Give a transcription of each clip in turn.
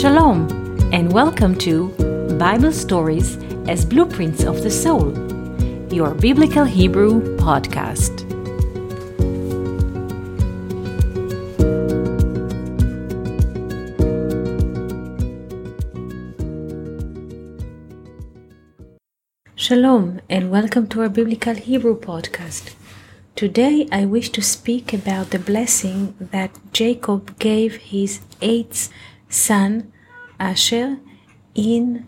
Shalom, and welcome to Bible Stories as Blueprints of the Soul, your Biblical Hebrew podcast. Shalom, and welcome to our Biblical Hebrew podcast. Today I wish to speak about the blessing that Jacob gave his eighth son Asher in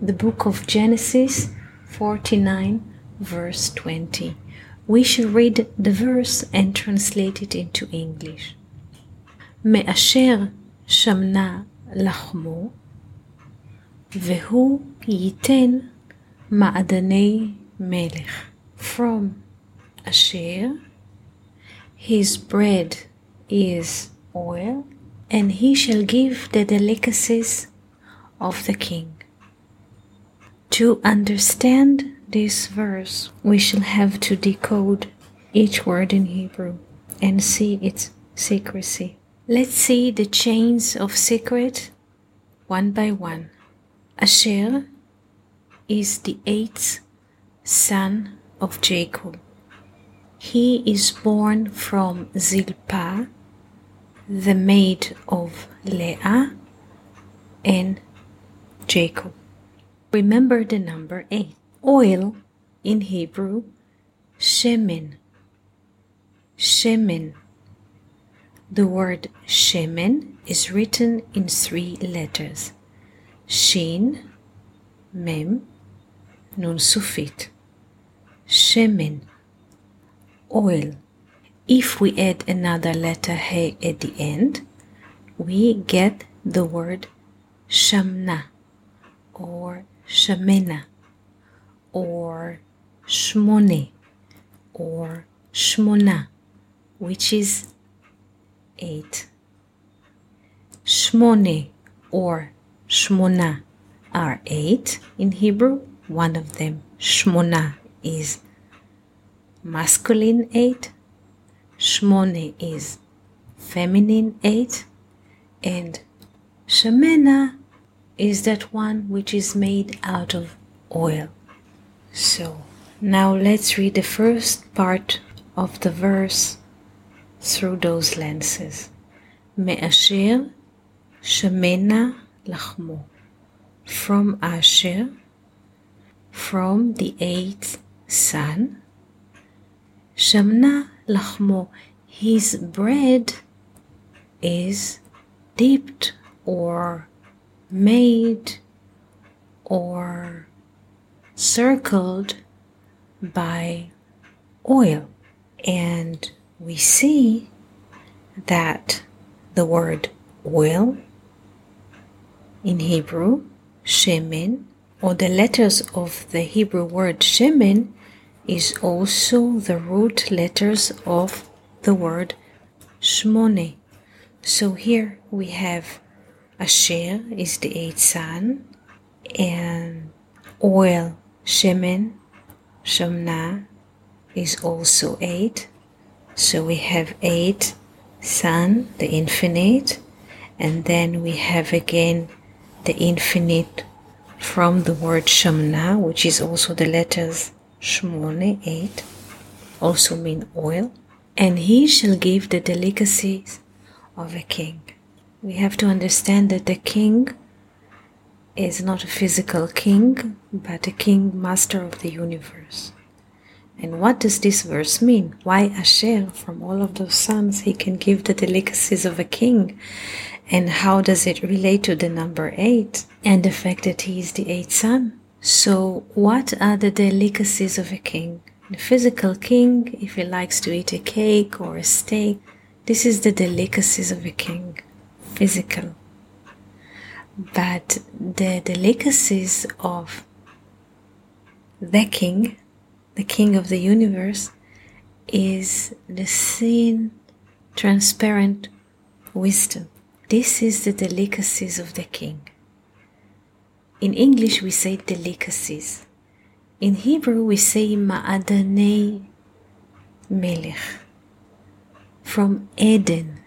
the book of Genesis 49, verse 20. We should read the verse and translate it into English. מאשר שמנה לחמו, והוא ייתן מעדני מלך. From Asher, his bread is oil, and he shall give the delicacies of the king. To understand this verse, we shall have to decode each word in Hebrew and see its secrecy. Let's see the chains of secret one by one. Asher is the eighth son of Jacob. He is born from Zilpah, the maid of Leah and Jacob. Remember the number 8. Oil in Hebrew, shemen. Shemen. The word shemen is written in three letters Shin, Mem, Nun Sufit. Shemen oil. If we add another letter he at the end, we get the word shamna or shamena or shmone or shmona, which is eight. Shmone or shmona are eight in Hebrew. One of them, shmona, is masculine 8, Shmone is feminine 8, and Shemena is that one which is made out of oil. So now let's read the first part of the verse through those lenses. Me'asher Shemena Lachmo. From Asher, from the eighth son, Shamna lachmo, his bread is dipped or made or circled by oil. And we see that the word oil in Hebrew, shemen, or the letters of the Hebrew word shemen is also the root letters of the word Shmone. So here we have Asher is the eighth son, and oil, Shemen, Shemna is also eight. So we have eight son, the infinite, and then we have again the infinite from the word Shemna, which is also the letters Shmone, eight, also mean oil, and he shall give the delicacies of a king. We have to understand that the king is not a physical king, but a king master of the universe. And what does this verse mean? Why Asher, from all of those sons, he can give the delicacies of a king? And how does it relate to the number eight and the fact that he is the eighth son? So, what are the delicacies of a king? The physical king, if he likes to eat a cake or a steak, this is the delicacies of a king, physical. But the delicacies of the king, the king of the universe, is the seen, transparent wisdom. This is the delicacies of the king. In English, we say delicacies. In Hebrew, we say ma'adanei Melech. From Eden.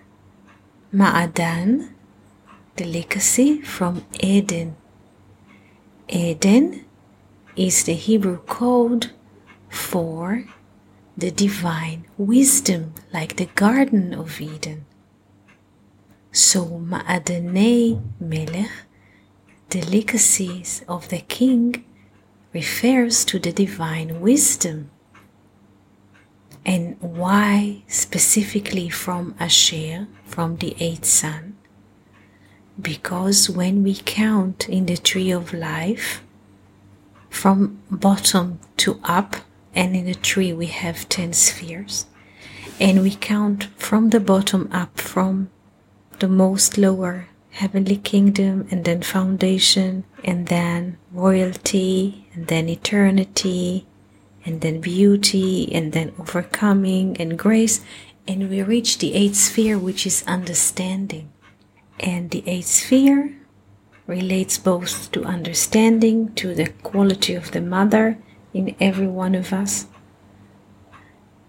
Ma'adan delicacy from Eden. Eden is the Hebrew code for the divine wisdom, like the Garden of Eden. So, Ma'adanei Melech, delicacies of the king, refers to the divine wisdom. And why specifically from Asher, from the eighth son? Because when we count in the tree of life, from bottom to up, and in the tree we have 10 spheres, and we count from the bottom up, from the most lower heavenly kingdom, and then foundation, and then royalty, and then eternity, and then beauty, and then overcoming and grace, and we reach the eighth sphere, which is understanding. And the eighth sphere relates both to understanding, to the quality of the mother in every one of us,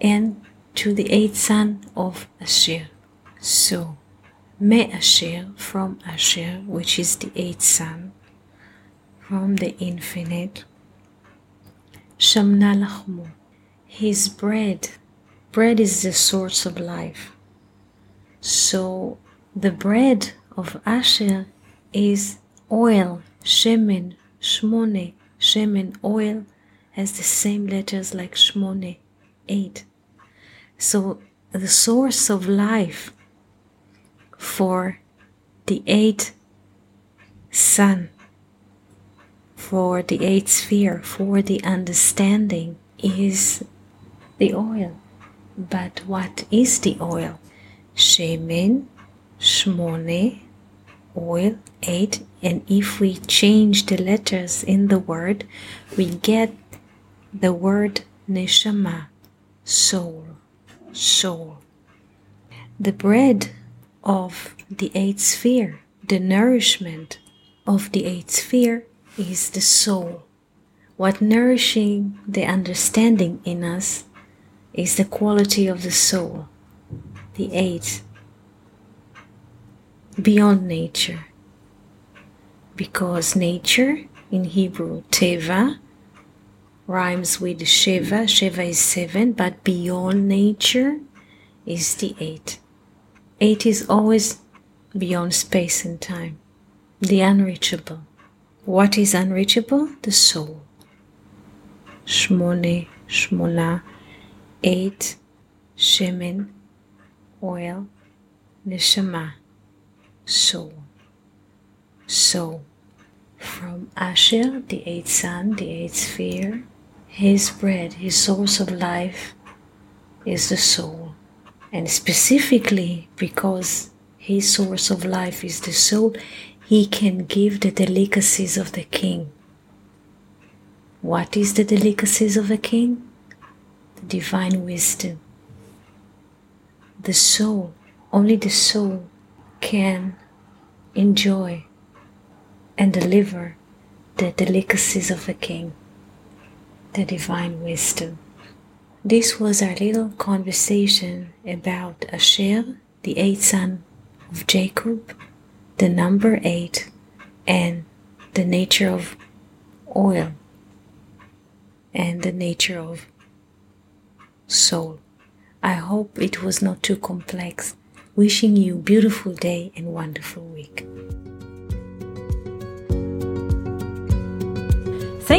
and to the eighth son of Asher. So, Me Asher from Asher, which is the eighth son, from the infinite. Shamna Lachmu, his bread. Bread is the source of life. So, the bread of Asher is oil, shemen, shmone, shemen, oil, has the same letters like shmone, eight. So the source of life for the eighth son, for the eighth sphere, for the understanding is the oil. But what is the oil? Shemen, shmone, oil, eight, and if we change the letters in the word, we get the word neshama, soul, soul. The bread of the eighth sphere, the nourishment of the eighth sphere is the soul. What nourishing the understanding in us is the quality of the soul, the eighth beyond nature. Because nature in Hebrew, teva, rhymes with sheva. Sheva is seven, but beyond nature is the eight. Eight is always beyond space and time, the unreachable. What is unreachable? The soul. Shmone, shmona, eight, shemen, oil, neshama soul. So, from Asher, the eighth son, the eighth sphere, his bread, his source of life is the soul. And specifically because his source of life is the soul, he can give the delicacies of the king. What is the delicacies of a king? The divine wisdom. The soul, only the soul can enjoy and deliver the delicacies of the King, the divine wisdom. This was our little conversation about Asher, the eighth son of Jacob, the number eight, and the nature of oil and the nature of soul. I hope it was not too complex Wishing you beautiful day and wonderful week.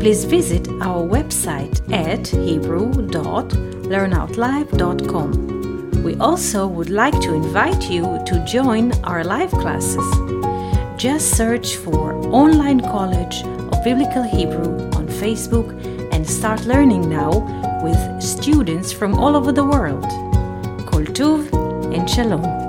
please visit our website at hebrew.learnoutlive.com. We also would like to invite you to join our live classes. Just search for Online College of Biblical Hebrew on Facebook and start learning now with students from all over the world. Kol Tuv and Shalom.